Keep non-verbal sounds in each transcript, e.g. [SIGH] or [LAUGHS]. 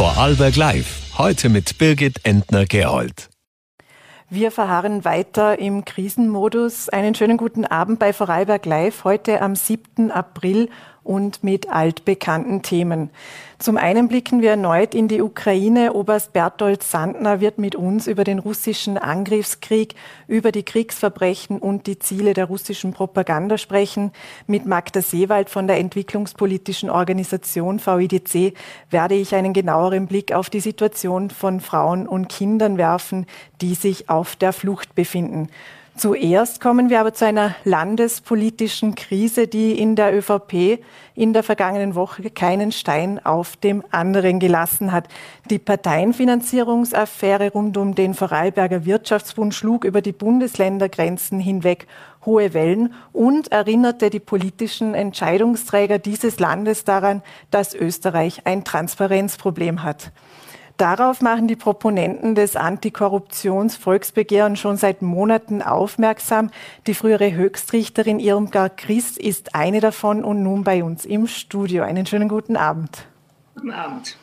Vorarlberg Live. Heute mit Birgit Entner-Gerold. Wir verharren weiter im Krisenmodus. Einen schönen guten Abend bei Vorarlberg Live. Heute am 7. April und mit altbekannten Themen. Zum einen blicken wir erneut in die Ukraine. Oberst Berthold Sandner wird mit uns über den russischen Angriffskrieg, über die Kriegsverbrechen und die Ziele der russischen Propaganda sprechen. Mit Magda Seewald von der entwicklungspolitischen Organisation VIDC werde ich einen genaueren Blick auf die Situation von Frauen und Kindern werfen, die sich auf der Flucht befinden. Zuerst kommen wir aber zu einer landespolitischen Krise, die in der ÖVP in der vergangenen Woche keinen Stein auf dem anderen gelassen hat. Die Parteienfinanzierungsaffäre rund um den Vorarlberger Wirtschaftsbund schlug über die Bundesländergrenzen hinweg hohe Wellen und erinnerte die politischen Entscheidungsträger dieses Landes daran, dass Österreich ein Transparenzproblem hat. Darauf machen die Proponenten des Antikorruptionsvolksbegehren schon seit Monaten aufmerksam. Die frühere Höchstrichterin Irmgard Christ ist eine davon und nun bei uns im Studio. Einen schönen guten Abend. Guten Abend.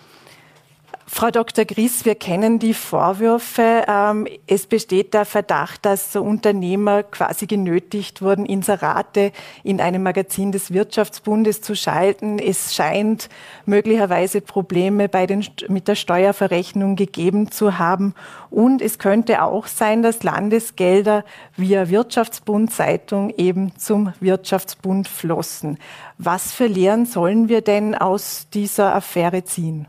Frau Dr. Gries, wir kennen die Vorwürfe. Ähm, es besteht der Verdacht, dass Unternehmer quasi genötigt wurden, Inserate in einem Magazin des Wirtschaftsbundes zu schalten. Es scheint möglicherweise Probleme bei den, mit der Steuerverrechnung gegeben zu haben. Und es könnte auch sein, dass Landesgelder via Wirtschaftsbund Zeitung eben zum Wirtschaftsbund flossen. Was für Lehren sollen wir denn aus dieser Affäre ziehen?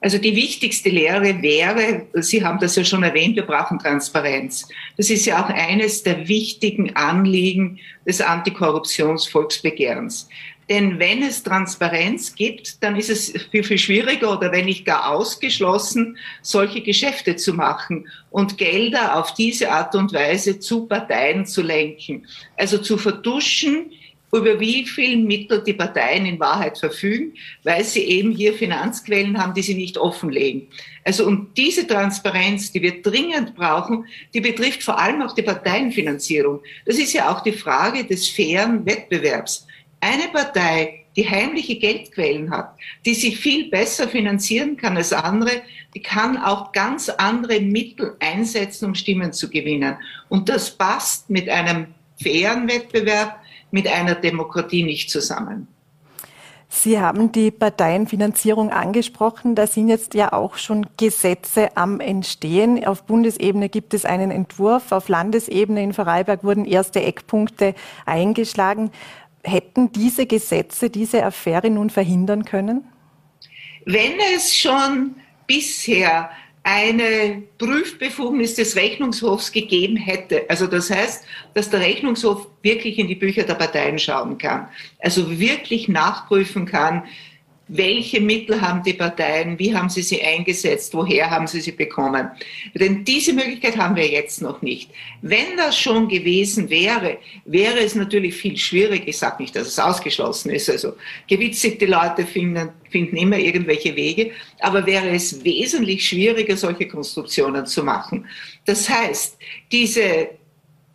Also die wichtigste Lehre wäre, Sie haben das ja schon erwähnt, wir brauchen Transparenz. Das ist ja auch eines der wichtigen Anliegen des Antikorruptionsvolksbegehrens. Denn wenn es Transparenz gibt, dann ist es viel, viel schwieriger oder wenn nicht gar ausgeschlossen, solche Geschäfte zu machen und Gelder auf diese Art und Weise zu Parteien zu lenken. Also zu verduschen, über wie viel Mittel die Parteien in Wahrheit verfügen, weil sie eben hier Finanzquellen haben, die sie nicht offenlegen. Also und diese Transparenz, die wir dringend brauchen, die betrifft vor allem auch die Parteienfinanzierung. Das ist ja auch die Frage des fairen Wettbewerbs. Eine Partei, die heimliche Geldquellen hat, die sich viel besser finanzieren kann als andere, die kann auch ganz andere Mittel einsetzen, um Stimmen zu gewinnen. Und das passt mit einem fairen Wettbewerb, mit einer Demokratie nicht zusammen. Sie haben die Parteienfinanzierung angesprochen. Da sind jetzt ja auch schon Gesetze am Entstehen. Auf Bundesebene gibt es einen Entwurf. Auf Landesebene in Vorarlberg wurden erste Eckpunkte eingeschlagen. Hätten diese Gesetze diese Affäre nun verhindern können? Wenn es schon bisher eine Prüfbefugnis des Rechnungshofs gegeben hätte. Also das heißt, dass der Rechnungshof wirklich in die Bücher der Parteien schauen kann. Also wirklich nachprüfen kann, welche Mittel haben die Parteien, wie haben sie sie eingesetzt, woher haben sie sie bekommen. Denn diese Möglichkeit haben wir jetzt noch nicht. Wenn das schon gewesen wäre, wäre es natürlich viel schwieriger. Ich sage nicht, dass es ausgeschlossen ist. Also gewitzigte Leute finden, finden immer irgendwelche Wege, aber wäre es wesentlich schwieriger, solche Konstruktionen zu machen. Das heißt, diese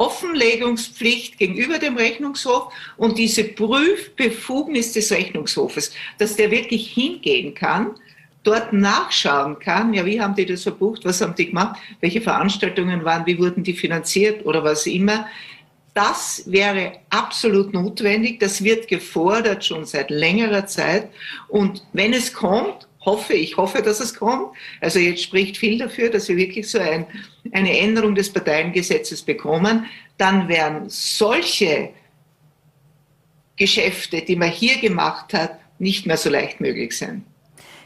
Offenlegungspflicht gegenüber dem Rechnungshof und diese Prüfbefugnis des Rechnungshofes, dass der wirklich hingehen kann, dort nachschauen kann, ja, wie haben die das verbucht, was haben die gemacht, welche Veranstaltungen waren, wie wurden die finanziert oder was immer. Das wäre absolut notwendig. Das wird gefordert schon seit längerer Zeit. Und wenn es kommt, hoffe, ich hoffe, dass es kommt. Also jetzt spricht viel dafür, dass wir wirklich so ein, eine Änderung des Parteiengesetzes bekommen. Dann werden solche Geschäfte, die man hier gemacht hat, nicht mehr so leicht möglich sein.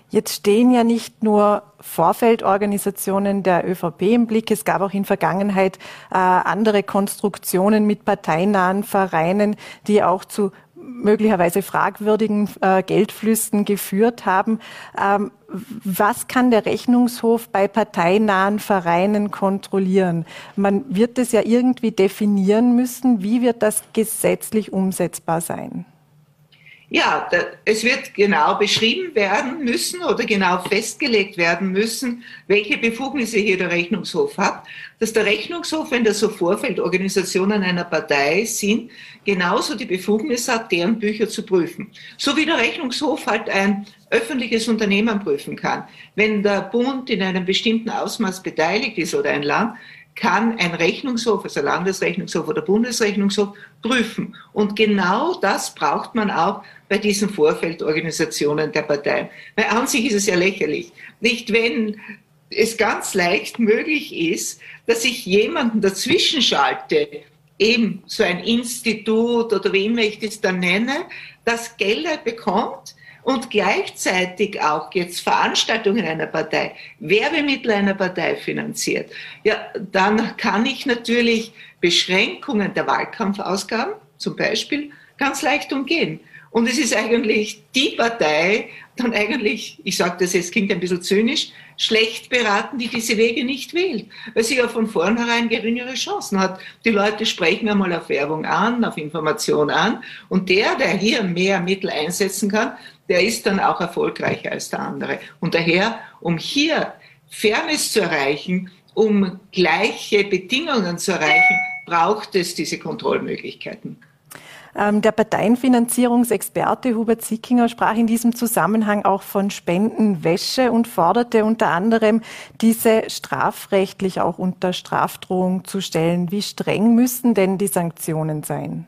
Jetzt stehen ja nicht nur Vorfeldorganisationen der ÖVP im Blick, es gab auch in Vergangenheit äh, andere Konstruktionen mit parteinahen Vereinen, die auch zu möglicherweise fragwürdigen äh, Geldflüssen geführt haben. Ähm, was kann der Rechnungshof bei parteinahen Vereinen kontrollieren? Man wird es ja irgendwie definieren müssen. Wie wird das gesetzlich umsetzbar sein? Ja, da, es wird genau beschrieben werden müssen oder genau festgelegt werden müssen, welche Befugnisse hier der Rechnungshof hat. Dass der Rechnungshof, wenn das so Vorfeldorganisationen einer Partei sind, genauso die Befugnis hat, deren Bücher zu prüfen. So wie der Rechnungshof halt ein öffentliches Unternehmen prüfen kann. Wenn der Bund in einem bestimmten Ausmaß beteiligt ist oder ein Land, kann ein Rechnungshof, also Landesrechnungshof oder Bundesrechnungshof, prüfen. Und genau das braucht man auch bei diesen Vorfeldorganisationen der Parteien. Weil an sich ist es ja lächerlich. Nicht, wenn es ganz leicht möglich ist, dass ich jemanden dazwischen schalte, eben so ein Institut oder wie immer ich das dann nenne, das Gelder bekommt und gleichzeitig auch jetzt Veranstaltungen einer Partei, Werbemittel einer Partei finanziert, ja, dann kann ich natürlich Beschränkungen der Wahlkampfausgaben zum Beispiel ganz leicht umgehen. Und es ist eigentlich die Partei, dann eigentlich, ich sage das jetzt, klingt ein bisschen zynisch, schlecht beraten, die diese Wege nicht wählt, weil sie ja von vornherein geringere Chancen hat. Die Leute sprechen einmal auf Werbung an, auf Information an und der, der hier mehr Mittel einsetzen kann, der ist dann auch erfolgreicher als der andere. Und daher, um hier Fairness zu erreichen, um gleiche Bedingungen zu erreichen, braucht es diese Kontrollmöglichkeiten. Ähm, der Parteienfinanzierungsexperte Hubert Sickinger sprach in diesem Zusammenhang auch von Spendenwäsche und forderte unter anderem, diese strafrechtlich auch unter Strafdrohung zu stellen. Wie streng müssen denn die Sanktionen sein?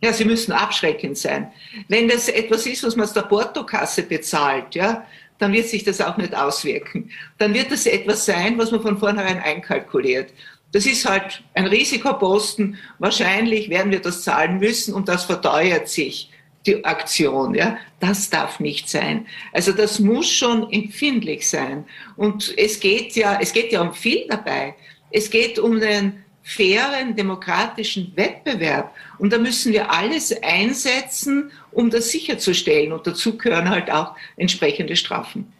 Ja, sie müssen abschreckend sein. Wenn das etwas ist, was man aus der Portokasse bezahlt, ja, dann wird sich das auch nicht auswirken. Dann wird das etwas sein, was man von vornherein einkalkuliert. Das ist halt ein Risikoposten. Wahrscheinlich werden wir das zahlen müssen und das verteuert sich die Aktion. Ja, das darf nicht sein. Also das muss schon empfindlich sein. Und es geht ja, es geht ja um viel dabei. Es geht um den fairen demokratischen Wettbewerb. Und da müssen wir alles einsetzen, um das sicherzustellen. Und dazu gehören halt auch entsprechende Strafen.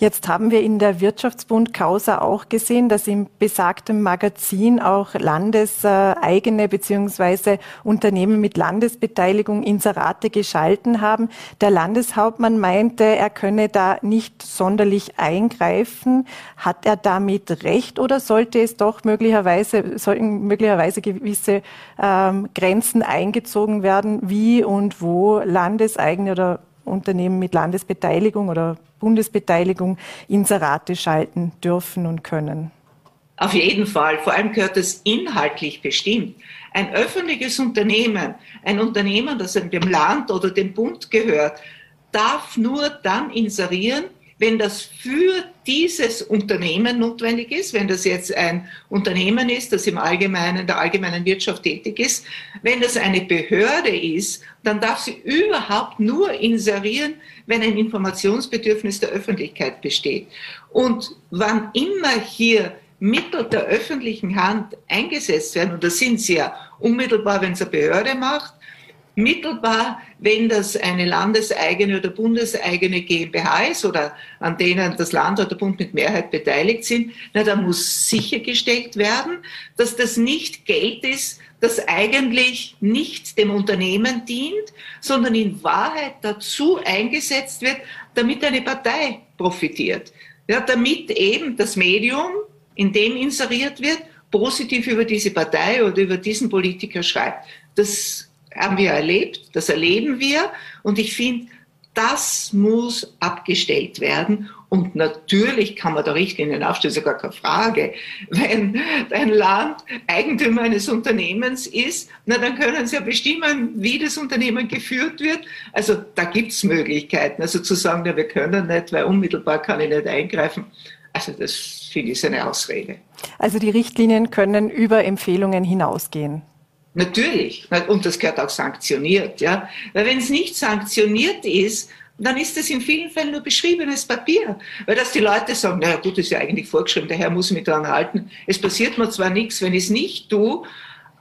Jetzt haben wir in der Wirtschaftsbund Causa auch gesehen, dass im besagten Magazin auch landeseigene beziehungsweise Unternehmen mit Landesbeteiligung Inserate geschalten haben. Der Landeshauptmann meinte, er könne da nicht sonderlich eingreifen. Hat er damit recht oder sollte es doch möglicherweise, sollten möglicherweise gewisse ähm, Grenzen eingezogen werden, wie und wo landeseigene oder Unternehmen mit Landesbeteiligung oder Bundesbeteiligung Inserate schalten dürfen und können. Auf jeden Fall. Vor allem gehört es inhaltlich bestimmt. Ein öffentliches Unternehmen, ein Unternehmen, das dem Land oder dem Bund gehört, darf nur dann inserieren, wenn das für dieses Unternehmen notwendig ist, wenn das jetzt ein Unternehmen ist, das im Allgemeinen, der allgemeinen Wirtschaft tätig ist, wenn das eine Behörde ist, dann darf sie überhaupt nur inserieren, wenn ein Informationsbedürfnis der Öffentlichkeit besteht. Und wann immer hier Mittel der öffentlichen Hand eingesetzt werden, und das sind sie ja unmittelbar, wenn es eine Behörde macht, mittelbar, wenn das eine landeseigene oder bundeseigene GmbH ist oder an denen das Land oder der Bund mit Mehrheit beteiligt sind, na, da muss sichergestellt werden, dass das nicht Geld ist, das eigentlich nicht dem Unternehmen dient, sondern in Wahrheit dazu eingesetzt wird, damit eine Partei profitiert. Ja, damit eben das Medium, in dem inseriert wird, positiv über diese Partei oder über diesen Politiker schreibt. Das haben wir erlebt, das erleben wir. Und ich finde, das muss abgestellt werden. Und natürlich kann man da Richtlinien aufstellen, ist ja gar keine Frage. [LAUGHS] Wenn ein Land Eigentümer eines Unternehmens ist, na, dann können sie ja bestimmen, wie das Unternehmen geführt wird. Also da gibt es Möglichkeiten. Also zu sagen, ja, wir können nicht, weil unmittelbar kann ich nicht eingreifen. Also das finde ich eine Ausrede. Also die Richtlinien können über Empfehlungen hinausgehen. Natürlich. Und das gehört auch sanktioniert, ja. Weil wenn es nicht sanktioniert ist, dann ist das in vielen Fällen nur beschriebenes Papier. Weil dass die Leute sagen, naja gut, das ist ja eigentlich vorgeschrieben, daher muss ich mich daran halten. Es passiert mir zwar nichts, wenn ich es nicht tue,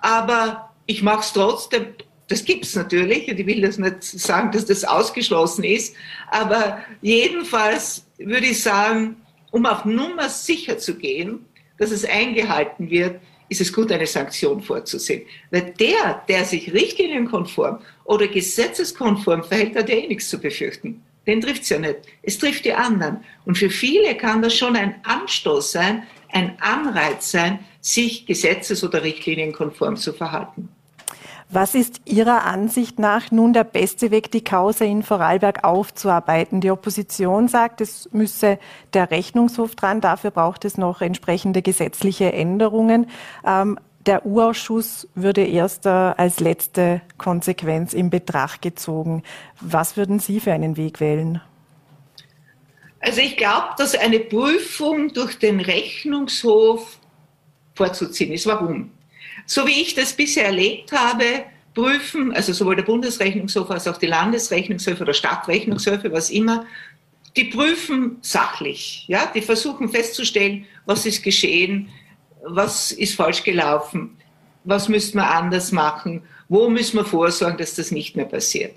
aber ich mache es trotzdem. Das gibt es natürlich und ich will das nicht sagen, dass das ausgeschlossen ist, aber jedenfalls würde ich sagen, um auf Nummer sicher zu gehen, dass es eingehalten wird, ist es gut, eine Sanktion vorzusehen. Weil der, der sich richtlinienkonform oder gesetzeskonform verhält, hat ja eh nichts zu befürchten. Den trifft es ja nicht. Es trifft die anderen. Und für viele kann das schon ein Anstoß sein, ein Anreiz sein, sich gesetzes- oder richtlinienkonform zu verhalten. Was ist Ihrer Ansicht nach nun der beste Weg, die Causa in Vorarlberg aufzuarbeiten? Die Opposition sagt, es müsse der Rechnungshof dran, dafür braucht es noch entsprechende gesetzliche Änderungen. Ähm, der U-Ausschuss würde erst äh, als letzte Konsequenz in Betracht gezogen. Was würden Sie für einen Weg wählen? Also ich glaube, dass eine Prüfung durch den Rechnungshof vorzuziehen ist. Warum? So wie ich das bisher erlebt habe, prüfen, also sowohl der Bundesrechnungshof als auch die Landesrechnungshöfe oder Stadtrechnungshöfe, was immer, die prüfen sachlich. Ja? Die versuchen festzustellen, was ist geschehen, was ist falsch gelaufen, was müssen wir anders machen, wo müssen wir vorsorgen, dass das nicht mehr passiert.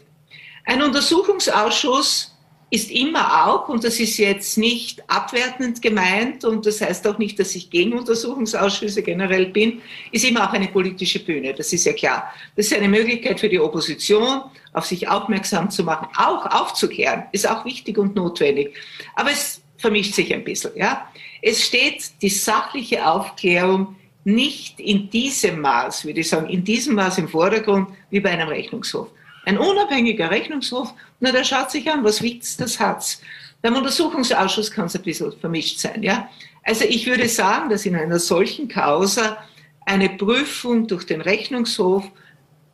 Ein Untersuchungsausschuss ist immer auch, und das ist jetzt nicht abwertend gemeint und das heißt auch nicht, dass ich gegen Untersuchungsausschüsse generell bin, ist immer auch eine politische Bühne, das ist ja klar. Das ist eine Möglichkeit für die Opposition, auf sich aufmerksam zu machen, auch aufzukehren, ist auch wichtig und notwendig. Aber es vermischt sich ein bisschen, ja. Es steht die sachliche Aufklärung nicht in diesem Maß, würde ich sagen, in diesem Maß im Vordergrund wie bei einem Rechnungshof. Ein unabhängiger Rechnungshof, na, der schaut sich an, was wiegt das Hat's. Beim Untersuchungsausschuss kann es ein bisschen vermischt sein, ja. Also ich würde sagen, dass in einer solchen Causa eine Prüfung durch den Rechnungshof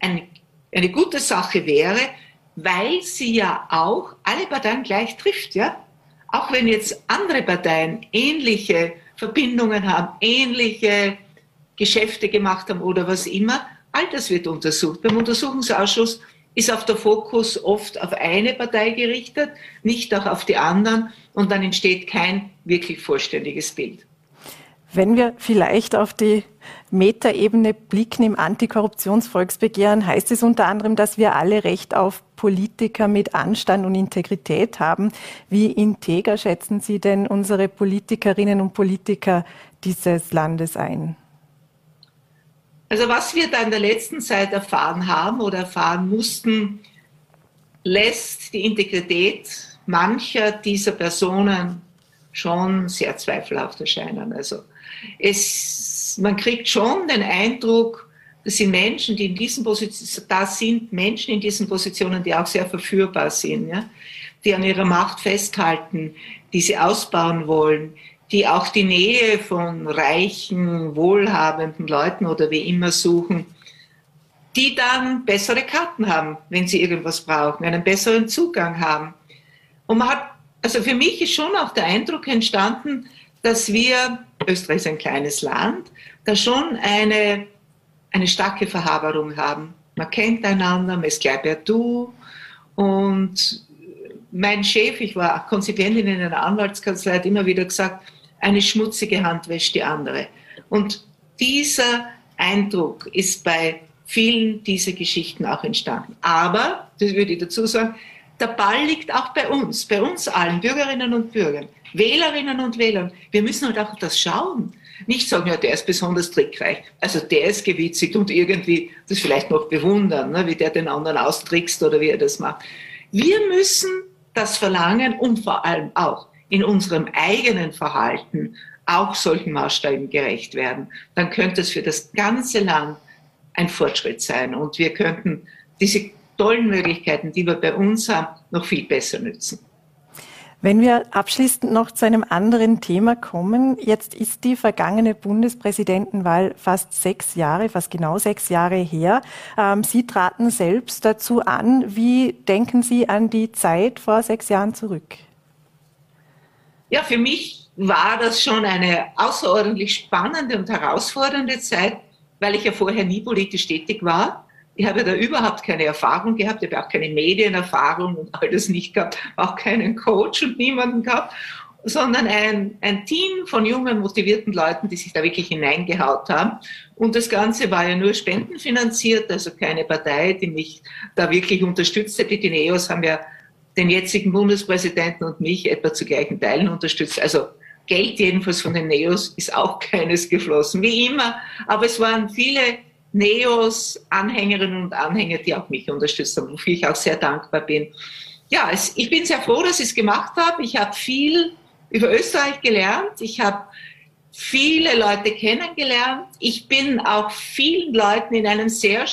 eine, eine gute Sache wäre, weil sie ja auch alle Parteien gleich trifft, ja. Auch wenn jetzt andere Parteien ähnliche Verbindungen haben, ähnliche Geschäfte gemacht haben oder was immer, all das wird untersucht. Beim Untersuchungsausschuss ist auf der Fokus oft auf eine Partei gerichtet, nicht auch auf die anderen und dann entsteht kein wirklich vollständiges Bild. Wenn wir vielleicht auf die Metaebene blicken im Antikorruptionsvolksbegehren, heißt es unter anderem, dass wir alle Recht auf Politiker mit Anstand und Integrität haben. Wie integer schätzen Sie denn unsere Politikerinnen und Politiker dieses Landes ein? Also was wir da in der letzten Zeit erfahren haben oder erfahren mussten, lässt die Integrität mancher dieser Personen schon sehr zweifelhaft erscheinen. Also es, man kriegt schon den Eindruck, das sind Menschen, die in diesen Positionen, da sind Menschen in diesen Positionen, die auch sehr verführbar sind, ja? die an ihrer Macht festhalten, die sie ausbauen wollen, die auch die Nähe von reichen, wohlhabenden Leuten oder wie immer suchen, die dann bessere Karten haben, wenn sie irgendwas brauchen, einen besseren Zugang haben. Und man hat, also für mich ist schon auch der Eindruck entstanden, dass wir, Österreich ist ein kleines Land, da schon eine, eine starke Verhaberung haben. Man kennt einander, man ist gleich per Du. Und mein Chef, ich war Konzipientin in einer Anwaltskanzlei, hat immer wieder gesagt, eine schmutzige Hand wäscht die andere. Und dieser Eindruck ist bei vielen dieser Geschichten auch entstanden. Aber, das würde ich dazu sagen, der Ball liegt auch bei uns, bei uns allen, Bürgerinnen und Bürgern, Wählerinnen und Wählern. Wir müssen halt auch das schauen. Nicht sagen, ja, der ist besonders trickreich. Also der ist gewitzig und irgendwie das vielleicht noch bewundern, ne, wie der den anderen austrickst oder wie er das macht. Wir müssen das verlangen und vor allem auch in unserem eigenen Verhalten auch solchen Maßstäben gerecht werden, dann könnte es für das ganze Land ein Fortschritt sein und wir könnten diese tollen Möglichkeiten, die wir bei uns haben, noch viel besser nützen. Wenn wir abschließend noch zu einem anderen Thema kommen, jetzt ist die vergangene Bundespräsidentenwahl fast sechs Jahre, fast genau sechs Jahre her. Ähm, Sie traten selbst dazu an. Wie denken Sie an die Zeit vor sechs Jahren zurück? Ja, für mich war das schon eine außerordentlich spannende und herausfordernde Zeit, weil ich ja vorher nie politisch tätig war. Ich habe da überhaupt keine Erfahrung gehabt, ich habe auch keine Medienerfahrung und all das nicht gehabt, auch keinen Coach und niemanden gehabt, sondern ein, ein Team von jungen, motivierten Leuten, die sich da wirklich hineingehaut haben. Und das Ganze war ja nur spendenfinanziert, also keine Partei, die mich da wirklich unterstützt hätte. Die Neos haben ja den jetzigen Bundespräsidenten und mich etwa zu gleichen Teilen unterstützt. Also Geld jedenfalls von den Neos ist auch [LAUGHS] keines geflossen, wie immer. Aber es waren viele Neos, Anhängerinnen und Anhänger, die auch mich unterstützt haben, wofür ich auch sehr dankbar bin. Ja, es, ich bin sehr froh, dass ich es gemacht habe. Ich habe viel über Österreich gelernt. Ich habe viele Leute kennengelernt. Ich bin auch vielen Leuten in einem sehr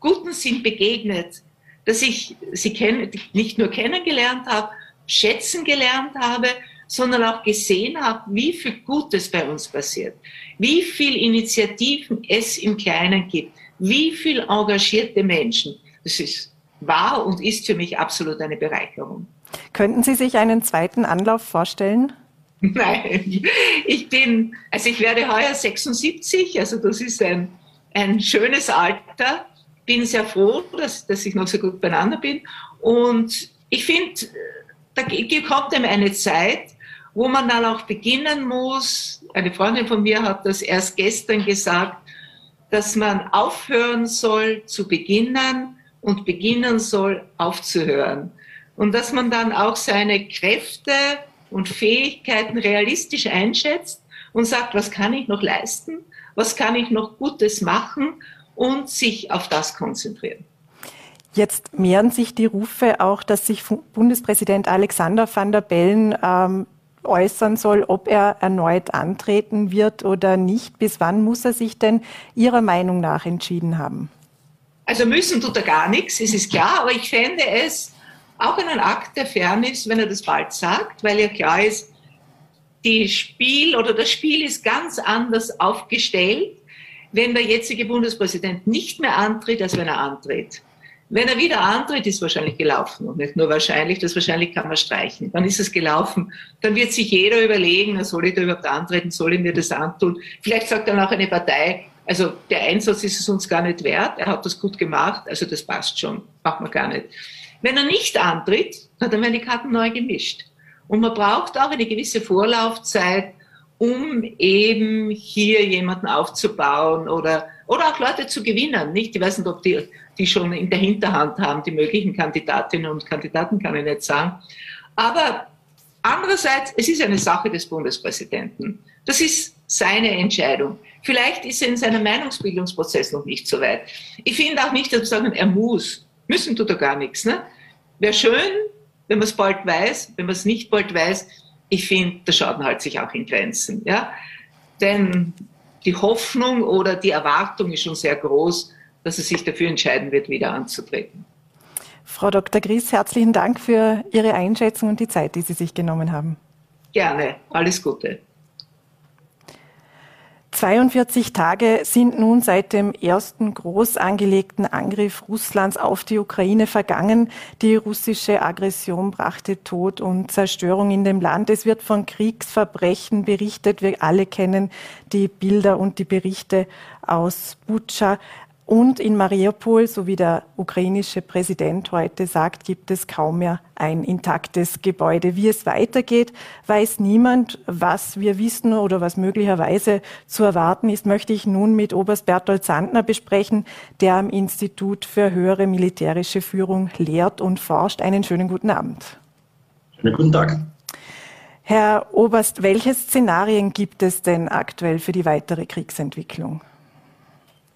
guten Sinn begegnet, dass ich sie kenn, nicht nur kennengelernt habe, schätzen gelernt habe, sondern auch gesehen habe, wie viel Gutes bei uns passiert, wie viel Initiativen es im Kleinen gibt, wie viel engagierte Menschen. Das ist war und ist für mich absolut eine Bereicherung. Könnten Sie sich einen zweiten Anlauf vorstellen? [LAUGHS] Nein, ich bin, also ich werde heuer 76, also das ist ein, ein schönes Alter. Bin sehr froh, dass, dass ich noch so gut beieinander bin. Und ich finde, da kommt einem eine Zeit, wo man dann auch beginnen muss. Eine Freundin von mir hat das erst gestern gesagt, dass man aufhören soll zu beginnen und beginnen soll aufzuhören. Und dass man dann auch seine Kräfte und Fähigkeiten realistisch einschätzt und sagt, was kann ich noch leisten, was kann ich noch Gutes machen und sich auf das konzentrieren. Jetzt mehren sich die Rufe auch, dass sich Bundespräsident Alexander van der Bellen ähm, äußern soll, ob er erneut antreten wird oder nicht. Bis wann muss er sich denn Ihrer Meinung nach entschieden haben? Also müssen tut er gar nichts, es ist klar, aber ich fände es auch einen Akt der Fairness, wenn er das bald sagt, weil ja klar ist, die Spiel oder das Spiel ist ganz anders aufgestellt, wenn der jetzige Bundespräsident nicht mehr antritt, als wenn er antritt. Wenn er wieder antritt, ist wahrscheinlich gelaufen. Und nicht nur wahrscheinlich, das wahrscheinlich kann man streichen. Dann ist es gelaufen. Dann wird sich jeder überlegen, soll ich da überhaupt antreten, soll ich mir das antun? Vielleicht sagt dann auch eine Partei, also der Einsatz ist es uns gar nicht wert, er hat das gut gemacht, also das passt schon, macht man gar nicht. Wenn er nicht antritt, dann werden die Karten neu gemischt. Und man braucht auch eine gewisse Vorlaufzeit, um eben hier jemanden aufzubauen oder, oder auch Leute zu gewinnen. Nicht, ich weiß nicht, ob die, die schon in der Hinterhand haben, die möglichen Kandidatinnen und Kandidaten, kann ich nicht sagen. Aber andererseits, es ist eine Sache des Bundespräsidenten. Das ist seine Entscheidung. Vielleicht ist er in seinem Meinungsbildungsprozess noch nicht so weit. Ich finde auch nicht, dass wir sagen, er muss. Müssen tut er gar nichts. Ne? Wäre schön, wenn man es bald weiß. Wenn man es nicht bald weiß, ich finde, der Schaden hält sich auch in Grenzen. Ja? Denn die Hoffnung oder die Erwartung ist schon sehr groß, dass er sich dafür entscheiden wird, wieder anzutreten. Frau Dr. Gries, herzlichen Dank für Ihre Einschätzung und die Zeit, die Sie sich genommen haben. Gerne. Alles Gute. 42 Tage sind nun seit dem ersten groß angelegten Angriff Russlands auf die Ukraine vergangen. Die russische Aggression brachte Tod und Zerstörung in dem Land. Es wird von Kriegsverbrechen berichtet. Wir alle kennen die Bilder und die Berichte aus Butscha. Und in Mariupol, so wie der ukrainische Präsident heute sagt, gibt es kaum mehr ein intaktes Gebäude. Wie es weitergeht, weiß niemand. Was wir wissen oder was möglicherweise zu erwarten ist, möchte ich nun mit Oberst Bertolt Sandner besprechen, der am Institut für höhere militärische Führung lehrt und forscht. Einen schönen guten Abend. Schönen guten Tag. Herr Oberst, welche Szenarien gibt es denn aktuell für die weitere Kriegsentwicklung?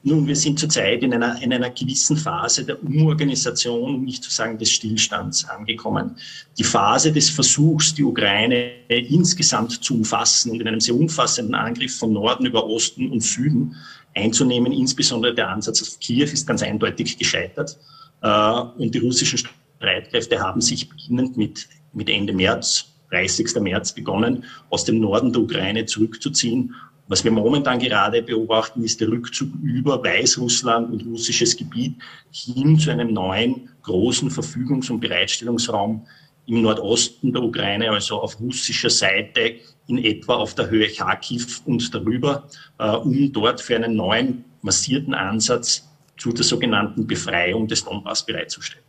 Nun, wir sind zurzeit in einer, in einer gewissen Phase der Umorganisation, um nicht zu sagen des Stillstands angekommen. Die Phase des Versuchs, die Ukraine insgesamt zu umfassen und in einem sehr umfassenden Angriff von Norden über Osten und Süden einzunehmen, insbesondere der Ansatz auf Kiew, ist ganz eindeutig gescheitert. Äh, und die russischen Streitkräfte haben sich beginnend mit, mit Ende März 30. März begonnen, aus dem Norden der Ukraine zurückzuziehen was wir momentan gerade beobachten, ist der Rückzug über Weißrussland und russisches Gebiet hin zu einem neuen großen Verfügungs- und Bereitstellungsraum im Nordosten der Ukraine, also auf russischer Seite in etwa auf der Höhe Kharkiv und darüber, äh, um dort für einen neuen massierten Ansatz zu der sogenannten Befreiung des Donbass bereitzustellen.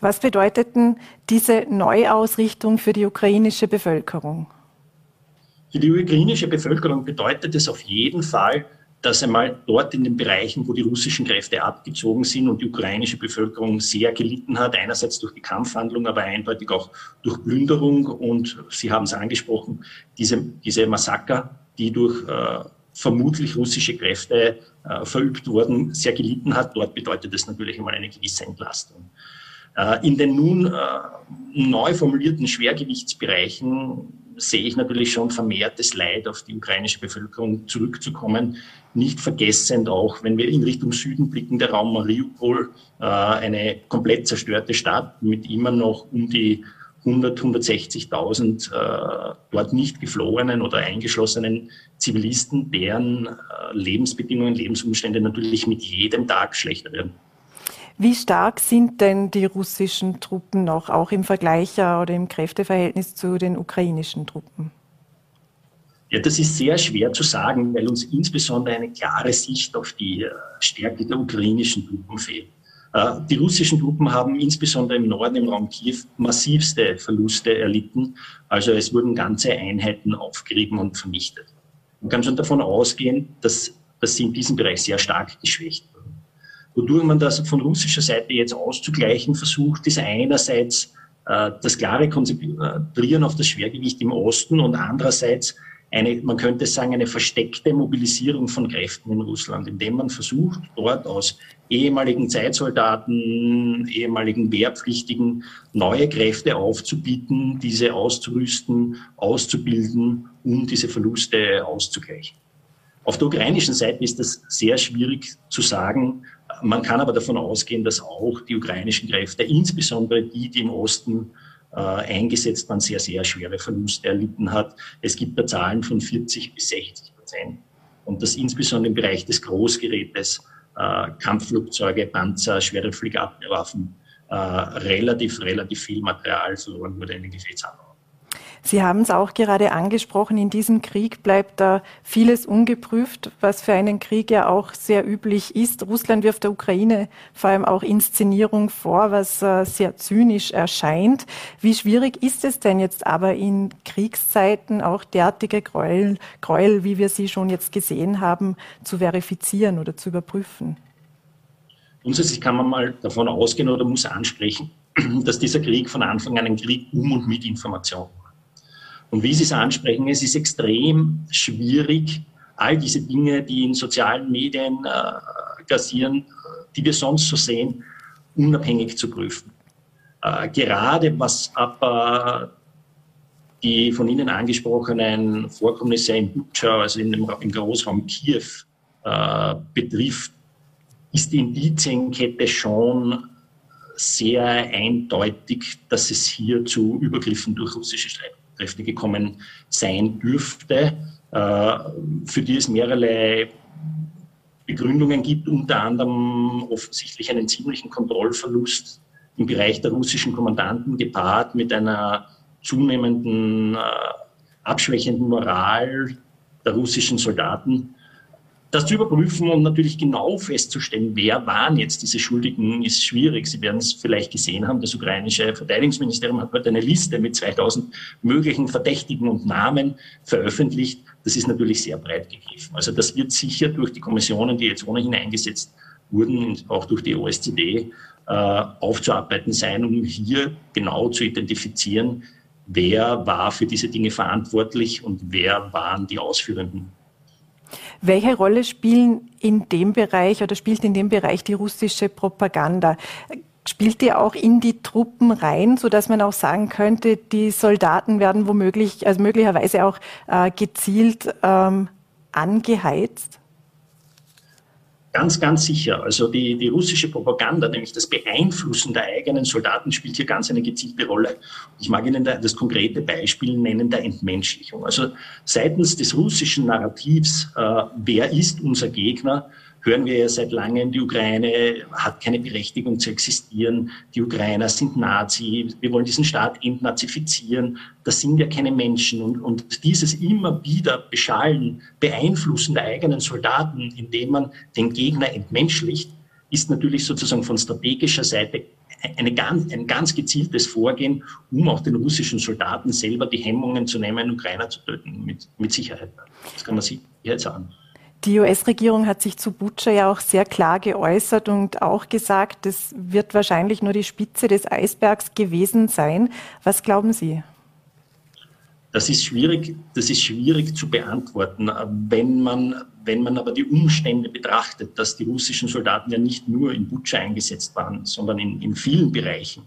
Was bedeutet denn diese Neuausrichtung für die ukrainische Bevölkerung? Für die ukrainische Bevölkerung bedeutet es auf jeden Fall, dass einmal dort in den Bereichen, wo die russischen Kräfte abgezogen sind und die ukrainische Bevölkerung sehr gelitten hat, einerseits durch die Kampfhandlung, aber eindeutig auch durch Plünderung und Sie haben es angesprochen, diese, diese Massaker, die durch äh, vermutlich russische Kräfte äh, verübt wurden, sehr gelitten hat. Dort bedeutet es natürlich einmal eine gewisse Entlastung. Äh, in den nun äh, neu formulierten Schwergewichtsbereichen sehe ich natürlich schon vermehrtes Leid auf die ukrainische Bevölkerung zurückzukommen. Nicht vergessend auch, wenn wir in Richtung Süden blicken, der Raum Mariupol, äh, eine komplett zerstörte Stadt mit immer noch um die 100, 160.000 äh, dort nicht geflohenen oder eingeschlossenen Zivilisten, deren äh, Lebensbedingungen, Lebensumstände natürlich mit jedem Tag schlechter werden. Wie stark sind denn die russischen Truppen noch, auch im Vergleich oder im Kräfteverhältnis zu den ukrainischen Truppen? Ja, das ist sehr schwer zu sagen, weil uns insbesondere eine klare Sicht auf die äh, Stärke der ukrainischen Truppen fehlt. Äh, die russischen Truppen haben insbesondere im Norden, im Raum Kiew, massivste Verluste erlitten. Also es wurden ganze Einheiten aufgerieben und vernichtet. Man kann schon davon ausgehen, dass, dass sie in diesem Bereich sehr stark geschwächt. Wodurch man das von russischer Seite jetzt auszugleichen versucht, ist einerseits äh, das klare Konzentrieren auf das Schwergewicht im Osten und andererseits eine, man könnte sagen, eine versteckte Mobilisierung von Kräften in Russland, indem man versucht, dort aus ehemaligen Zeitsoldaten, ehemaligen Wehrpflichtigen neue Kräfte aufzubieten, diese auszurüsten, auszubilden, um diese Verluste auszugleichen. Auf der ukrainischen Seite ist das sehr schwierig zu sagen. Man kann aber davon ausgehen, dass auch die ukrainischen Kräfte, insbesondere die, die im Osten äh, eingesetzt waren, sehr, sehr schwere Verluste erlitten hat. Es gibt da Zahlen von 40 bis 60 Prozent. Und das insbesondere im Bereich des Großgerätes, äh, Kampfflugzeuge, Panzer, schwere Flugabwehrwaffen, äh, relativ, relativ viel Material verloren wurde in den Gefechtsanlagen. Sie haben es auch gerade angesprochen, in diesem Krieg bleibt da vieles ungeprüft, was für einen Krieg ja auch sehr üblich ist. Russland wirft der Ukraine vor allem auch Inszenierung vor, was äh, sehr zynisch erscheint. Wie schwierig ist es denn jetzt aber in Kriegszeiten auch derartige Gräuel, Gräuel wie wir sie schon jetzt gesehen haben, zu verifizieren oder zu überprüfen? Grundsätzlich kann man mal davon ausgehen oder muss ansprechen, dass dieser Krieg von Anfang an ein Krieg um und mit Information war. Und wie Sie es ansprechen, es ist extrem schwierig, all diese Dinge, die in sozialen Medien äh, gassieren, die wir sonst so sehen, unabhängig zu prüfen. Äh, gerade was aber die von Ihnen angesprochenen Vorkommnisse in Bucha, also in dem, im Großraum Kiew, äh, betrifft, ist die Indizienkette schon sehr eindeutig, dass es hier zu Übergriffen durch russische Streitkräfte Kräfte gekommen sein dürfte, äh, für die es mehrere Begründungen gibt, unter anderem offensichtlich einen ziemlichen Kontrollverlust im Bereich der russischen Kommandanten gepaart mit einer zunehmenden äh, abschwächenden Moral der russischen Soldaten das zu überprüfen und natürlich genau festzustellen, wer waren jetzt diese Schuldigen, ist schwierig. Sie werden es vielleicht gesehen haben, das ukrainische Verteidigungsministerium hat heute eine Liste mit 2000 möglichen Verdächtigen und Namen veröffentlicht. Das ist natürlich sehr breit gegriffen. Also das wird sicher durch die Kommissionen, die jetzt ohnehin eingesetzt wurden, und auch durch die OSZD, äh, aufzuarbeiten sein, um hier genau zu identifizieren, wer war für diese Dinge verantwortlich und wer waren die ausführenden welche Rolle spielen in dem Bereich oder spielt in dem Bereich die russische Propaganda? Spielt die auch in die Truppen rein, so dass man auch sagen könnte, die Soldaten werden womöglich, also möglicherweise auch äh, gezielt ähm, angeheizt? Ganz, ganz sicher. Also die, die russische Propaganda, nämlich das Beeinflussen der eigenen Soldaten, spielt hier ganz eine gezielte Rolle. Ich mag Ihnen das konkrete Beispiel nennen der Entmenschlichung. Also seitens des russischen Narrativs, äh, wer ist unser Gegner, hören wir ja seit langem, die Ukraine hat keine Berechtigung zu existieren, die Ukrainer sind Nazi, wir wollen diesen Staat entnazifizieren, das sind ja keine Menschen. Und, und dieses immer wieder Beschallen, Beeinflussen der eigenen Soldaten, indem man den Gegner entmenschlicht, ist natürlich sozusagen von strategischer Seite ganz, ein ganz gezieltes Vorgehen, um auch den russischen Soldaten selber die Hemmungen zu nehmen, Ukrainer zu töten, mit, mit Sicherheit. Das kann man sich jetzt sagen. Die US-Regierung hat sich zu Butcher ja auch sehr klar geäußert und auch gesagt, das wird wahrscheinlich nur die Spitze des Eisbergs gewesen sein. Was glauben Sie? Das ist schwierig, das ist schwierig zu beantworten, wenn man, wenn man aber die Umstände betrachtet, dass die russischen Soldaten ja nicht nur in Butcher eingesetzt waren, sondern in, in vielen Bereichen.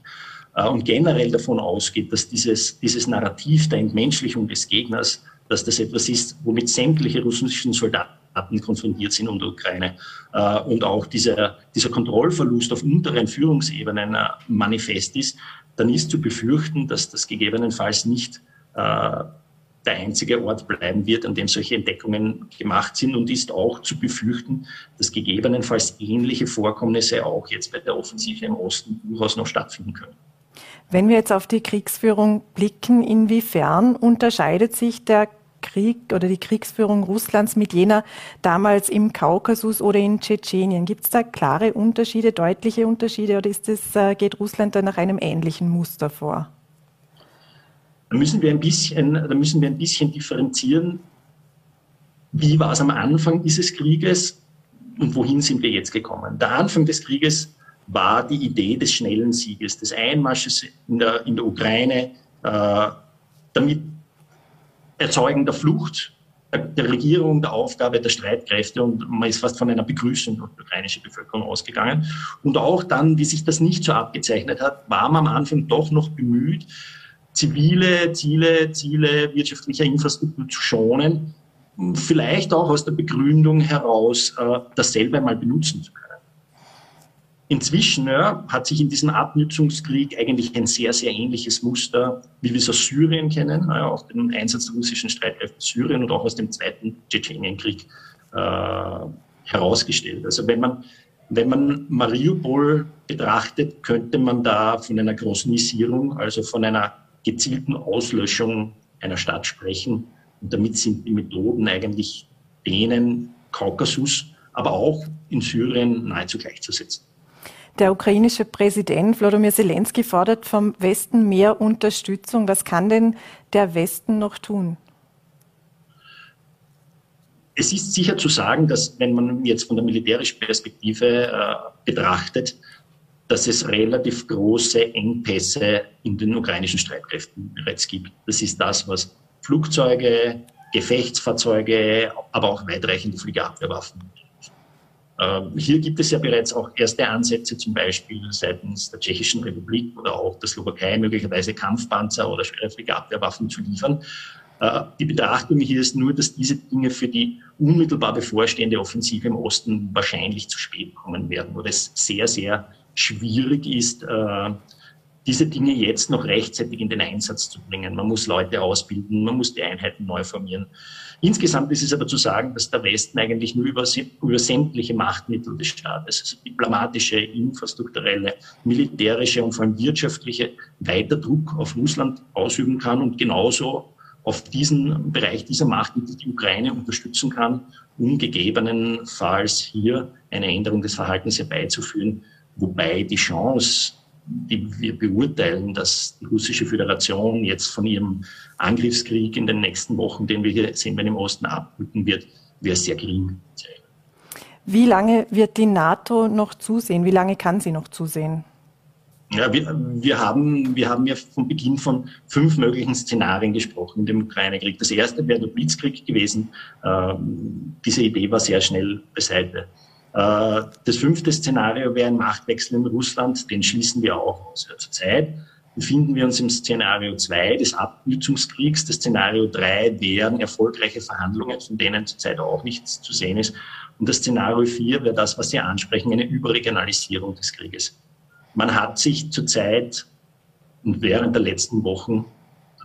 äh, und generell davon ausgeht, dass dieses, dieses Narrativ der Entmenschlichung des Gegners, dass das etwas ist, womit sämtliche russischen Soldaten konfrontiert sind in der Ukraine äh, und auch dieser, dieser Kontrollverlust auf unteren Führungsebenen äh, manifest ist, dann ist zu befürchten, dass das gegebenenfalls nicht äh, der einzige Ort bleiben wird, an dem solche Entdeckungen gemacht sind und ist auch zu befürchten, dass gegebenenfalls ähnliche Vorkommnisse auch jetzt bei der Offensive im Osten durchaus noch stattfinden können. Wenn wir jetzt auf die Kriegsführung blicken, inwiefern unterscheidet sich der Krieg oder die Kriegsführung Russlands mit jener damals im Kaukasus oder in Tschetschenien? Gibt es da klare Unterschiede, deutliche Unterschiede oder ist das, äh, geht Russland da nach einem ähnlichen Muster vor? Da müssen wir ein bisschen, da müssen wir ein bisschen differenzieren. Wie war es am Anfang dieses Krieges und wohin sind wir jetzt gekommen? Der Anfang des Krieges war die Idee des schnellen Sieges, des Einmarsches in der, in der Ukraine, äh, damit Erzeugen der Flucht der, der, Regierung, der Aufgabe der Streitkräfte und man ist fast von einer Begrüßung durch die ukrainische Bevölkerung ausgegangen. Und auch dann, wie sich das nicht so abgezeichnet hat, war man am Anfang doch noch bemüht, zivile Ziele, Ziele wirtschaftlicher Infrastruktur zu schonen, vielleicht auch aus der Begründung heraus, äh, dasselbe mal benutzen zu können. Inzwischen ja, hat sich in diesem Abnutzungskrieg eigentlich ein sehr, sehr ähnliches Muster, wie wir es aus Syrien kennen, ja, aus dem Einsatz der russischen Streitkräfte in Syrien und auch aus dem zweiten Tschetschenienkrieg äh, herausgestellt. Also wenn man, wenn man Mariupol betrachtet, könnte man da von einer Großnisierung, also von einer gezielten Auslöschung einer Stadt sprechen. Und damit sind die Methoden eigentlich denen Kaukasus, aber auch in Syrien nahezu gleichzusetzen. Der ukrainische Präsident Wladimir Zelensky fordert vom Westen mehr Unterstützung. Was kann denn der Westen noch tun? Es ist sicher zu sagen, dass wenn man jetzt von der militärischen Perspektive äh, betrachtet, dass es relativ große Engpässe in den ukrainischen Streitkräften bereits gibt. Das ist das, was Flugzeuge, Gefechtsfahrzeuge, aber auch weitreichende Fliegerabwehrwaffen. Ähm, hier gibt es ja bereits auch erste Ansätze, zum Beispiel seitens der Tschechischen Republik oder auch der Slowakei, möglicherweise Kampfpanzer oder schwere Fliegerabwehrwaffen zu liefern. Äh, die Betrachtung hier ist nur, dass diese Dinge für die unmittelbar bevorstehende Offensive im Osten wahrscheinlich zu spät kommen werden, wo es sehr, sehr schwierig ist, äh, diese Dinge jetzt noch rechtzeitig in den Einsatz zu bringen. Man muss Leute ausbilden, man muss die Einheiten neu formieren. Insgesamt ist es aber zu sagen, dass der Westen eigentlich nur über, über sämtliche Machtmittel des Staates, also diplomatische, infrastrukturelle, militärische und vor allem wirtschaftliche, weiter Druck auf Russland ausüben kann und genauso auf diesen Bereich dieser Machtmittel die Ukraine unterstützen kann, um gegebenenfalls hier eine Änderung des Verhaltens herbeizuführen, wobei die Chance, die wir beurteilen, dass die russische Föderation jetzt von ihrem Angriffskrieg in den nächsten Wochen, den wir hier sehen, wenn im Osten abrücken wird, wäre sehr gering. Wie lange wird die NATO noch zusehen? Wie lange kann sie noch zusehen? Ja, wir, wir, haben, wir haben ja von Beginn von fünf möglichen Szenarien gesprochen in dem Ukraine-Krieg. Das erste wäre der Blitzkrieg gewesen. Ähm, diese Idee war sehr schnell beiseite. Äh, das fünfte Szenario wäre ein Machtwechsel in Russland, den schließen wir auch aus. Zurzeit befinden wir uns im Szenario 2 des Abnutzungskriegs. Das Szenario 3 wären erfolgreiche Verhandlungen, von denen zurzeit auch nichts zu sehen ist. Und das Szenario 4 wäre das, was Sie ansprechen, eine Überregionalisierung des Krieges. Man hat sich zurzeit und während der letzten Wochen,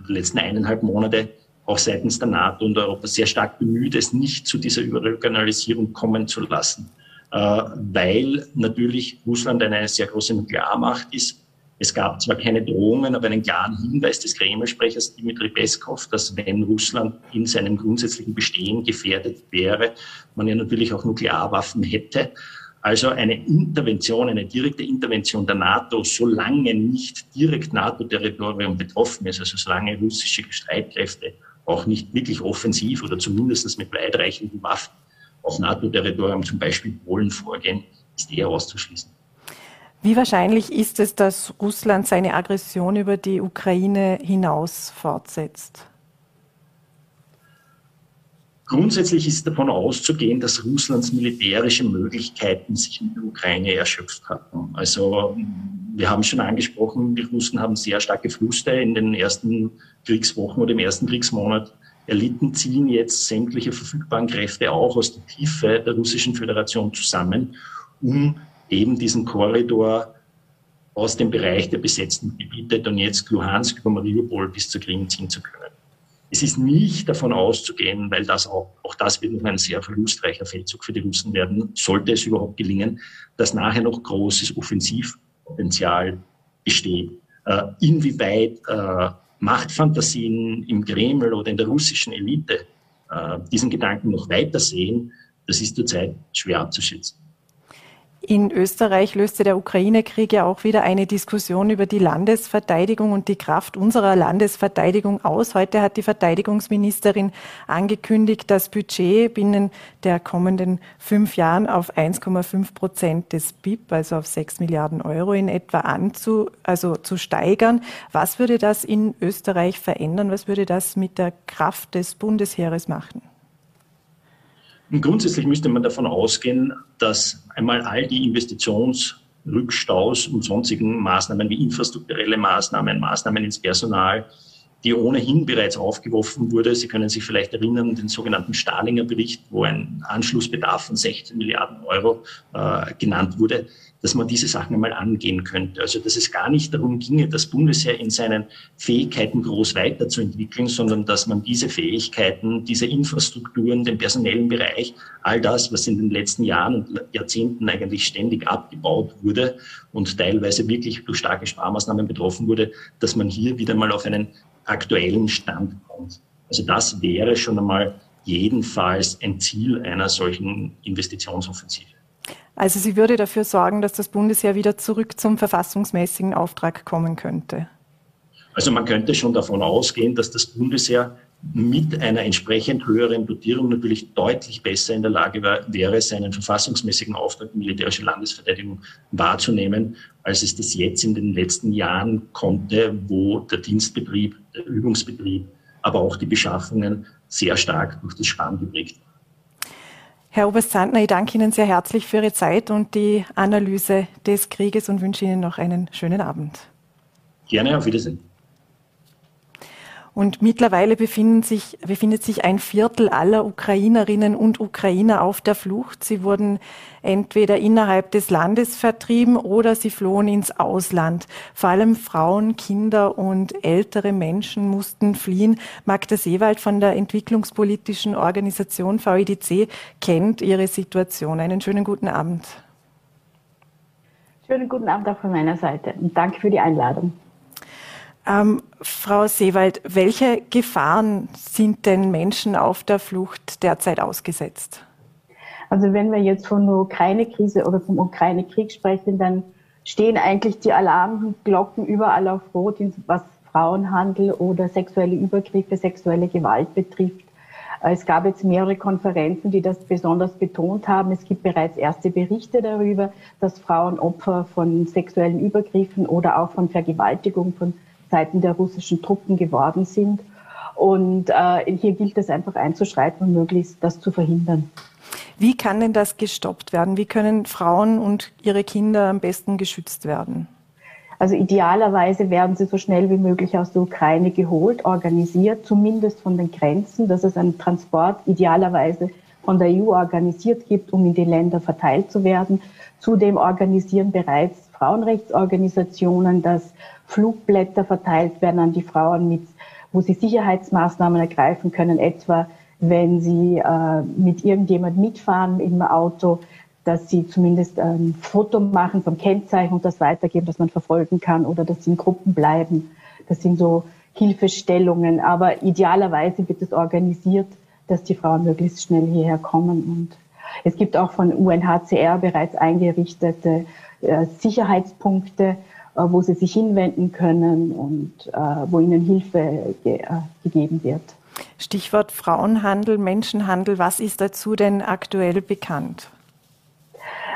der letzten eineinhalb Monate auch seitens der NATO und Europa sehr stark bemüht, es nicht zu dieser Überregionalisierung kommen zu lassen. Äh, weil natürlich Russland eine sehr große Nuklearmacht ist. Es gab zwar keine Drohungen, aber einen klaren Hinweis des Kreml-Sprechers Dmitri Peskov, dass wenn Russland in seinem grundsätzlichen Bestehen gefährdet wäre, man ja natürlich auch Nuklearwaffen hätte. Also eine Intervention, eine direkte Intervention der NATO, solange nicht direkt NATO-Territorium betroffen ist, also solange russische Streitkräfte auch nicht wirklich offensiv oder zumindest mit weitreichenden Waffen auf NATO-Territorium, zum Beispiel Polen, vorgehen, ist eher auszuschließen. Wie wahrscheinlich ist es, dass Russland seine Aggression über die Ukraine hinaus fortsetzt? Grundsätzlich ist davon auszugehen, dass Russlands militärische Möglichkeiten sich in der Ukraine erschöpft haben. Also wir haben schon angesprochen, die Russen haben sehr starke Verluste in den ersten Kriegswochen oder im ersten Kriegsmonat erlitten, ziehen jetzt sämtliche verfügbaren Kräfte auch aus der Tiefe der Russischen Föderation zusammen, um eben diesen Korridor aus dem Bereich der besetzten Gebiete Donetsk, Luhansk über Mariupol bis zur Krim ziehen zu können. Es ist nicht davon auszugehen, weil das auch, auch das wird noch ein sehr verlustreicher Feldzug für die Russen werden, sollte es überhaupt gelingen, dass nachher noch großes Offensivpotenzial besteht. Äh, inwieweit äh, Machtfantasien im Kreml oder in der russischen Elite äh, diesen Gedanken noch weiter sehen, das ist zurzeit schwer abzuschätzen. In Österreich löste der Ukraine-Krieg ja auch wieder eine Diskussion über die Landesverteidigung und die Kraft unserer Landesverteidigung aus. Heute hat die Verteidigungsministerin angekündigt, das Budget binnen der kommenden fünf Jahren auf 1,5 Prozent des BIP, also auf 6 Milliarden Euro in etwa anzu, also zu steigern. Was würde das in Österreich verändern? Was würde das mit der Kraft des Bundesheeres machen? Und grundsätzlich müsste man davon ausgehen, dass einmal all die Investitionsrückstaus und sonstigen Maßnahmen wie infrastrukturelle Maßnahmen, Maßnahmen ins Personal, die ohnehin bereits aufgeworfen wurde. Sie können sich vielleicht erinnern, den sogenannten Stahlinger Bericht, wo ein Anschlussbedarf von 16 Milliarden Euro äh, genannt wurde dass man diese Sachen einmal angehen könnte. Also dass es gar nicht darum ginge, das Bundesheer in seinen Fähigkeiten groß weiterzuentwickeln, sondern dass man diese Fähigkeiten, diese Infrastrukturen, den personellen Bereich, all das, was in den letzten Jahren und Jahrzehnten eigentlich ständig abgebaut wurde und teilweise wirklich durch starke Sparmaßnahmen betroffen wurde, dass man hier wieder mal auf einen aktuellen Stand kommt. Also das wäre schon einmal jedenfalls ein Ziel einer solchen Investitionsoffensive. Also sie würde dafür sorgen, dass das Bundesheer wieder zurück zum verfassungsmäßigen Auftrag kommen könnte. Also man könnte schon davon ausgehen, dass das Bundesheer mit einer entsprechend höheren Dotierung natürlich deutlich besser in der Lage wäre, seinen verfassungsmäßigen Auftrag militärische Landesverteidigung wahrzunehmen, als es das jetzt in den letzten Jahren konnte, wo der Dienstbetrieb, der Übungsbetrieb, aber auch die Beschaffungen sehr stark durch das Sparen geprägt. Herr Oberst Sandner, ich danke Ihnen sehr herzlich für Ihre Zeit und die Analyse des Krieges und wünsche Ihnen noch einen schönen Abend. Gerne, auf Wiedersehen. Und mittlerweile sich, befindet sich ein Viertel aller Ukrainerinnen und Ukrainer auf der Flucht. Sie wurden entweder innerhalb des Landes vertrieben oder sie flohen ins Ausland. Vor allem Frauen, Kinder und ältere Menschen mussten fliehen. Magda Seewald von der entwicklungspolitischen Organisation VEDC kennt ihre Situation. Einen schönen guten Abend. Schönen guten Abend auch von meiner Seite und danke für die Einladung. Ähm, Frau Seewald, welche Gefahren sind denn Menschen auf der Flucht derzeit ausgesetzt? Also wenn wir jetzt von der Ukraine-Krise oder vom Ukraine-Krieg sprechen, dann stehen eigentlich die Alarmglocken überall auf Rot, was Frauenhandel oder sexuelle Übergriffe, sexuelle Gewalt betrifft. Es gab jetzt mehrere Konferenzen, die das besonders betont haben. Es gibt bereits erste Berichte darüber, dass Frauen Opfer von sexuellen Übergriffen oder auch von Vergewaltigung von Seiten der russischen Truppen geworden sind. Und äh, hier gilt es einfach einzuschreiten und möglichst das zu verhindern. Wie kann denn das gestoppt werden? Wie können Frauen und ihre Kinder am besten geschützt werden? Also idealerweise werden sie so schnell wie möglich aus der Ukraine geholt, organisiert, zumindest von den Grenzen, dass es einen Transport idealerweise von der EU organisiert gibt, um in die Länder verteilt zu werden. Zudem organisieren bereits Frauenrechtsorganisationen, dass Flugblätter verteilt werden an die Frauen, mit, wo sie Sicherheitsmaßnahmen ergreifen können, etwa wenn sie äh, mit irgendjemand mitfahren im Auto, dass sie zumindest ein Foto machen vom Kennzeichen und das weitergeben, dass man verfolgen kann oder dass sie in Gruppen bleiben. Das sind so Hilfestellungen. Aber idealerweise wird es organisiert, dass die Frauen möglichst schnell hierher kommen. Und es gibt auch von UNHCR bereits eingerichtete Sicherheitspunkte, äh, wo sie sich hinwenden können und äh, wo ihnen Hilfe ge äh, gegeben wird. Stichwort Frauenhandel, Menschenhandel. Was ist dazu denn aktuell bekannt?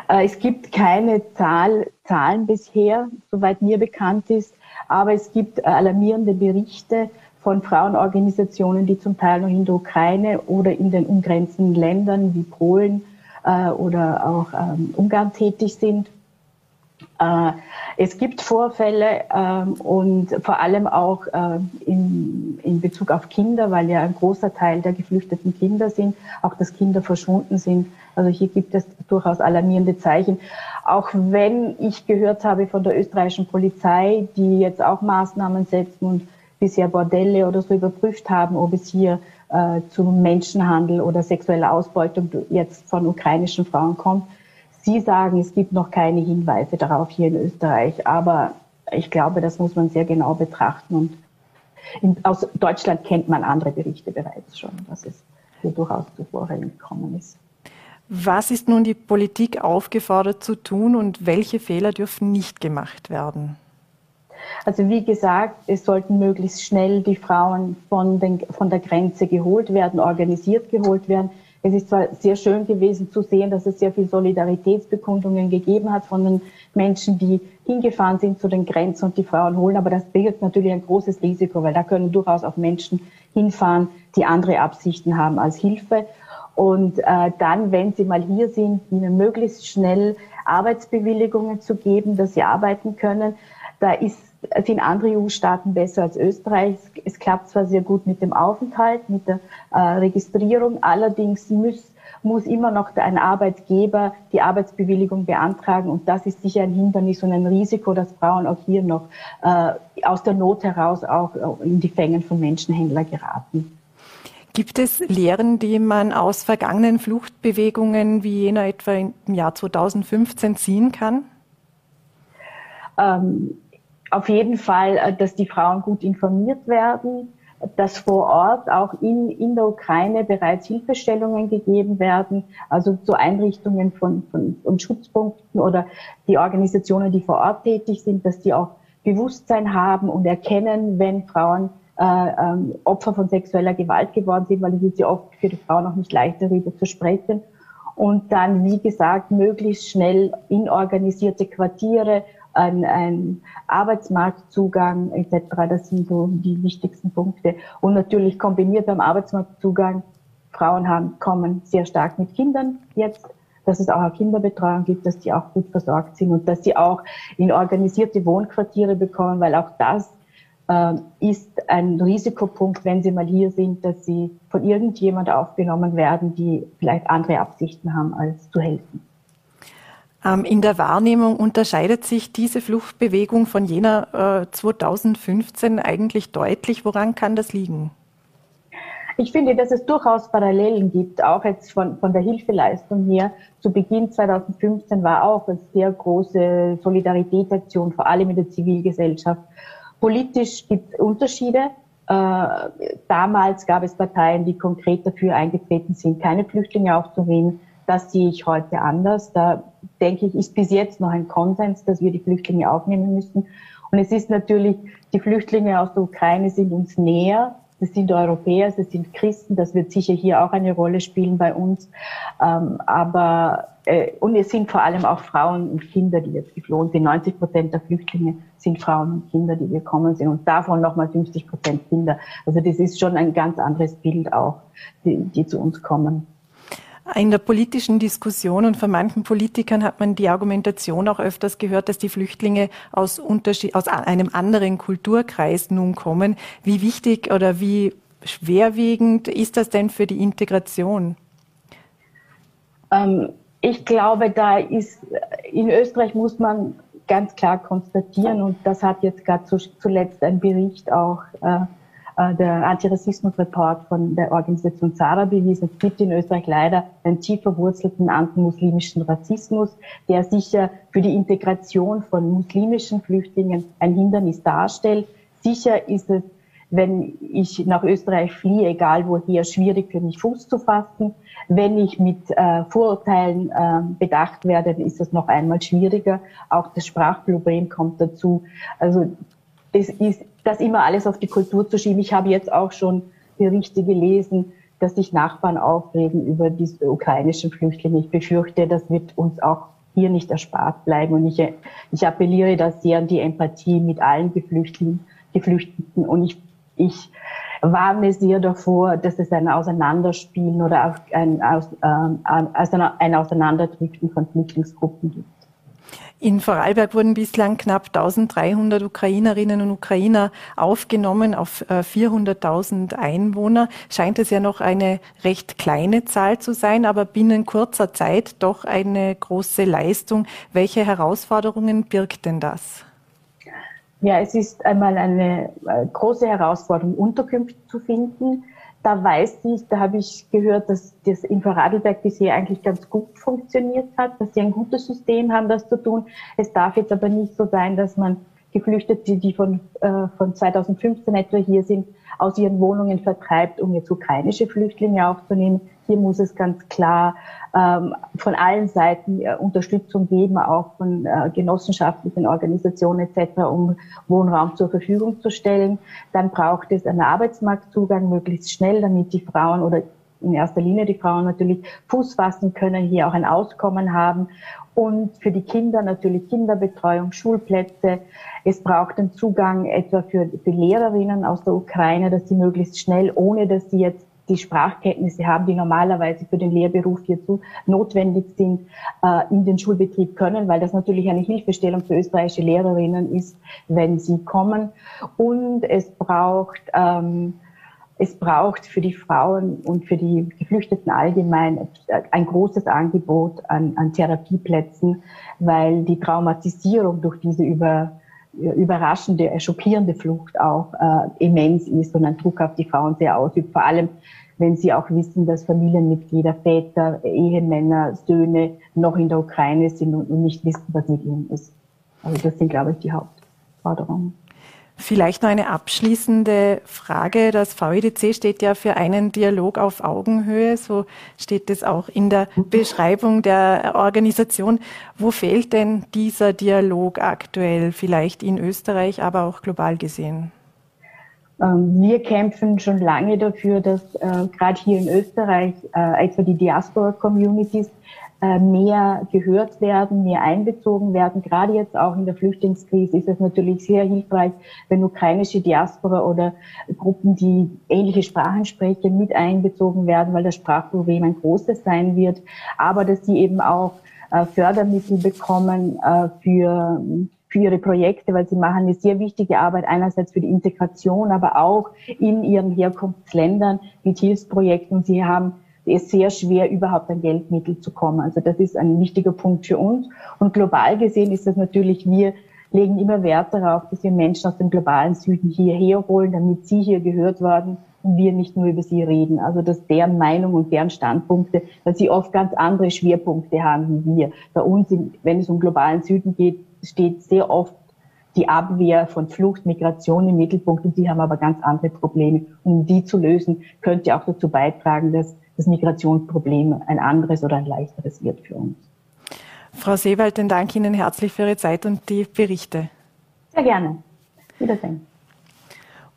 Äh, es gibt keine Zahl, Zahlen bisher, soweit mir bekannt ist, aber es gibt alarmierende Berichte von Frauenorganisationen, die zum Teil noch in der Ukraine oder in den umgrenzenden Ländern wie Polen äh, oder auch ähm, Ungarn tätig sind Äh, es gibt Vorfälle ähm, und vor allem auch äh, in, in Bezug auf Kinder, weil ja ein großer Teil der geflüchteten Kinder sind, auch dass Kinder verschwunden sind. Also hier gibt es durchaus alarmierende Zeichen. Auch wenn ich gehört habe von der österreichischen Polizei, die jetzt auch Maßnahmen setzen und bisher Bordelle oder so überprüft haben, ob es hier äh, zu Menschenhandel oder sexueller Ausbeutung jetzt von ukrainischen Frauen kommt, Sie sagen, es gibt noch keine Hinweise darauf hier in Österreich, aber ich glaube, das muss man sehr genau betrachten. Und in, aus Deutschland kennt man andere Berichte bereits schon, dass es hier durchaus zu Vorfällen gekommen ist. Was ist nun die Politik aufgefordert zu tun und welche Fehler dürfen nicht gemacht werden? Also wie gesagt, es sollten möglichst schnell die Frauen von, den, von der Grenze geholt werden, organisiert geholt werden. Es ist zwar sehr schön gewesen zu sehen, dass es sehr viel Solidaritätsbekundungen gegeben hat von den Menschen, die hingefahren sind zu den Grenzen und die Frauen holen, aber das birgt natürlich ein großes Risiko, weil da können durchaus auch Menschen hinfahren, die andere Absichten haben als Hilfe. Und äh, dann, wenn sie mal hier sind, ihnen möglichst schnell Arbeitsbewilligungen zu geben, dass sie arbeiten können. Da ist sind andere EU-Staaten besser als Österreich. Es, klappt zwar sehr gut mit dem Aufenthalt, mit der äh, Registrierung, allerdings muss, muss immer noch ein Arbeitgeber die Arbeitsbewilligung beantragen und das ist sicher ein Hindernis und ein Risiko, dass Frauen auch hier noch äh, aus der Not heraus auch in die Fängen von Menschenhändlern geraten. Gibt es Lehren, die man aus vergangenen Fluchtbewegungen wie jener etwa im Jahr 2015 ziehen kann? Ähm, auf jeden Fall, äh, dass die Frauen gut informiert werden, dass vor Ort auch in, in der Ukraine bereits Hilfestellungen gegeben werden, also zu Einrichtungen von, von, von Schutzpunkten oder die Organisationen, die vor Ort tätig sind, dass die auch Bewusstsein haben und erkennen, wenn Frauen äh, ähm, Opfer von sexueller Gewalt geworden sind, weil es ist ja oft für die Frauen noch nicht leicht darüber zu sprechen. Und dann, wie gesagt, möglichst schnell in organisierte Quartiere ein, ein Arbeitsmarktzugang etc. Das sind so die wichtigsten Punkte. Und natürlich kombiniert beim Arbeitsmarktzugang, Frauen haben, kommen sehr stark mit Kindern jetzt, dass es auch eine Kinderbetreuung gibt, dass die auch gut versorgt sind und dass sie auch in organisierte Wohnquartiere bekommen, weil auch das äh, ist ein Risikopunkt, wenn sie mal hier sind, dass sie von irgendjemand aufgenommen werden, die vielleicht andere Absichten haben, als zu helfen. Ähm, in der Wahrnehmung unterscheidet sich diese Fluchtbewegung von jener äh, 2015 eigentlich deutlich. Woran kann das liegen? Ich finde, dass es durchaus Parallelen gibt, auch jetzt von, von der Hilfeleistung her. Zu Beginn 2015 war auch eine sehr große Solidaritätsaktion, vor allem in der Zivilgesellschaft. Politisch gibt es Unterschiede. Äh, damals gab es Parteien, die konkret dafür eingetreten sind, keine Flüchtlinge aufzunehmen. Das sehe ich heute anders. Da denke ich, ist bis jetzt noch ein Konsens, dass wir die Flüchtlinge aufnehmen müssen. Und es ist natürlich, die Flüchtlinge aus der Ukraine sind uns näher. Das sind Europäer, das sind Christen. Das wird sicher hier auch eine Rolle spielen bei uns. Ähm, aber äh, und es sind vor allem auch Frauen und Kinder, die jetzt geflohen sind. 90 Prozent der Flüchtlinge sind Frauen und Kinder, die gekommen sind. Und davon nochmal 50 Prozent Kinder. Also das ist schon ein ganz anderes Bild auch, die, die zu uns kommen. In der politischen Diskussion und von manchen Politikern hat man die Argumentation auch öfters gehört, dass die Flüchtlinge aus, Unterschied, aus einem anderen Kulturkreis nun kommen. Wie wichtig oder wie schwerwiegend ist das denn für die Integration? Ähm, ich glaube, da ist, in Österreich muss man ganz klar konstatieren, und das hat jetzt gerade zuletzt ein Bericht auch äh, der Antirassismus-Report von der Organisation Zara bewiesen. Es gibt in Österreich leider einen tief verwurzelten antimuslimischen Rassismus, der sicher für die Integration von muslimischen Flüchtlingen ein Hindernis darstellt. Sicher ist es, wenn ich nach Österreich fliehe, egal woher, schwierig für mich Fuß zu fassen. Wenn ich mit äh, Vorurteilen äh, bedacht werde, ist es noch einmal schwieriger. Auch das Sprachproblem kommt dazu. Also das ist das immer alles auf die Kultur zu schieben. Ich habe jetzt auch schon Berichte gelesen, dass sich Nachbarn aufregen über diese ukrainischen Flüchtlinge. Ich befürchte, das wird uns auch hier nicht erspart bleiben. Und ich, ich appelliere da sehr an die Empathie mit allen Geflüchteten. Geflüchteten. Und ich, ich warne sehr davor, dass es ein Auseinanderspielen oder ein, ein, ein Auseinanderdriften von Flüchtlingsgruppen gibt. In Vorarlberg wurden bislang knapp 1300 Ukrainerinnen und Ukrainer aufgenommen auf 400.000 äh, Einwohner. Scheint es ja noch eine recht kleine Zahl zu sein, aber binnen kurzer Zeit doch eine große Leistung. Welche Herausforderungen birgt denn das? Ja, es ist einmal eine äh, große Herausforderung, Unterkünfte zu finden. Da weiß ich, da habe ich gehört, dass das in Vorarlberg bisher eigentlich ganz gut funktioniert hat, dass sie ein gutes System haben, das zu tun. Es darf jetzt aber nicht so sein, dass man Geflüchtete, die von, äh, von 2015 etwa hier sind, aus ihren Wohnungen vertreibt, um jetzt ukrainische Flüchtlinge aufzunehmen. Hier muss es ganz klar ähm, von allen Seiten äh, Unterstützung geben, auch von äh, genossenschaftlichen Organisationen etc., um Wohnraum zur Verfügung zu stellen. Dann braucht es einen Arbeitsmarktzugang möglichst schnell, damit die Frauen oder in erster Linie die Frauen natürlich Fuß fassen können, hier auch ein Auskommen haben und für die Kinder natürlich Kinderbetreuung, Schulplätze. Es braucht einen Zugang etwa für, für Lehrerinnen aus der Ukraine, dass sie möglichst schnell, ohne dass sie jetzt die Sprachkenntnisse haben, die normalerweise für den Lehrberuf hierzu notwendig sind, äh, in den Schulbetrieb können, weil das natürlich eine Hilfestellung für österreichische Lehrerinnen ist, wenn sie kommen. Und es braucht ähm, es braucht für die Frauen und für die Geflüchteten allgemein ein großes Angebot an, an Therapieplätzen, weil die Traumatisierung durch diese über, überraschende, schockierende Flucht auch äh, immens ist und ein Druck auf die Frauen sehr ausübt. Vor allem, wenn sie auch wissen, dass Familienmitglieder, Väter, Ehemänner, Söhne noch in der Ukraine sind und, und nicht wissen, was mit ihnen ist. Also das sind, glaube ich, die Hauptforderungen. Vielleicht noch eine abschließende Frage. Das VEDC steht ja für einen Dialog auf Augenhöhe. So steht es auch in der Beschreibung der Organisation. Wo fehlt denn dieser Dialog aktuell? Vielleicht in Österreich, aber auch global gesehen? Ähm, wir kämpfen schon lange dafür, dass äh, gerade hier in Österreich äh, etwa die Diaspora-Communities mehr gehört werden, mehr einbezogen werden. Gerade jetzt auch in der Flüchtlingskrise ist es natürlich sehr hilfreich, wenn ukrainische Diaspora oder Gruppen, die ähnliche Sprachen sprechen, mit einbezogen werden, weil das Sprachproblem ein großes sein wird. Aber dass sie eben auch äh, Fördermittel bekommen äh, für für ihre Projekte, weil sie machen eine sehr wichtige Arbeit einerseits für die Integration, aber auch in ihren Herkunftsländern mit Hilfsprojekten. Sie haben ist sehr schwer, überhaupt an Geldmittel zu kommen. Also das ist ein wichtiger Punkt für uns. Und global gesehen ist das natürlich, wir legen immer Wert darauf, dass wir Menschen aus dem globalen Süden hierher holen, damit sie hier gehört werden und wir nicht nur über sie reden. Also dass deren Meinung und deren Standpunkte, dass sie oft ganz andere Schwerpunkte haben wie wir. Bei uns, wenn es um globalen Süden geht, steht sehr oft die Abwehr von Flucht, Migration im Mittelpunkt und sie haben aber ganz andere Probleme. Um die zu lösen, könnte auch dazu beitragen, dass das Migrationsproblem ein anderes oder ein leichteres wird für uns. Frau Seewald, dann danke Ihnen herzlich für Ihre Zeit und die Berichte. Sehr gerne. Wiedersehen.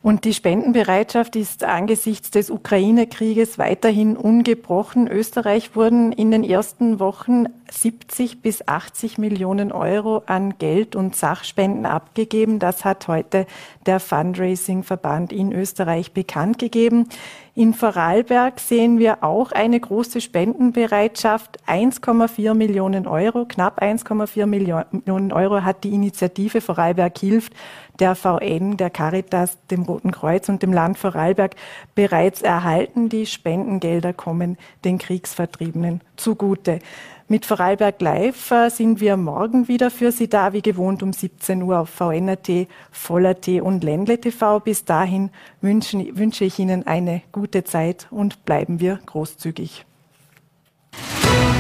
Und die Spendenbereitschaft ist angesichts des Ukraine-Krieges weiterhin ungebrochen. Österreich wurden in den ersten Wochen 70 bis 80 Millionen Euro an Geld und Sachspenden abgegeben. Das hat heute der Fundraising-Verband in Österreich bekannt gegeben. In Vorarlberg sehen wir auch eine große Spendenbereitschaft. 1,4 Millionen Euro, knapp 1,4 Millionen Euro hat die Initiative Vorarlberg hilft der VN, der Caritas, dem Roten Kreuz und dem Land Vorarlberg bereits erhalten. Die Spendengelder kommen den Kriegsvertriebenen zugute. Mit Vorarlberg Live äh, sind wir morgen wieder für Sie da, wie gewohnt um 17 Uhr auf VNAT, Voller.at und Ländle TV. Bis dahin wünschen, wünsche ich Ihnen eine gute Zeit und bleiben wir großzügig. Musik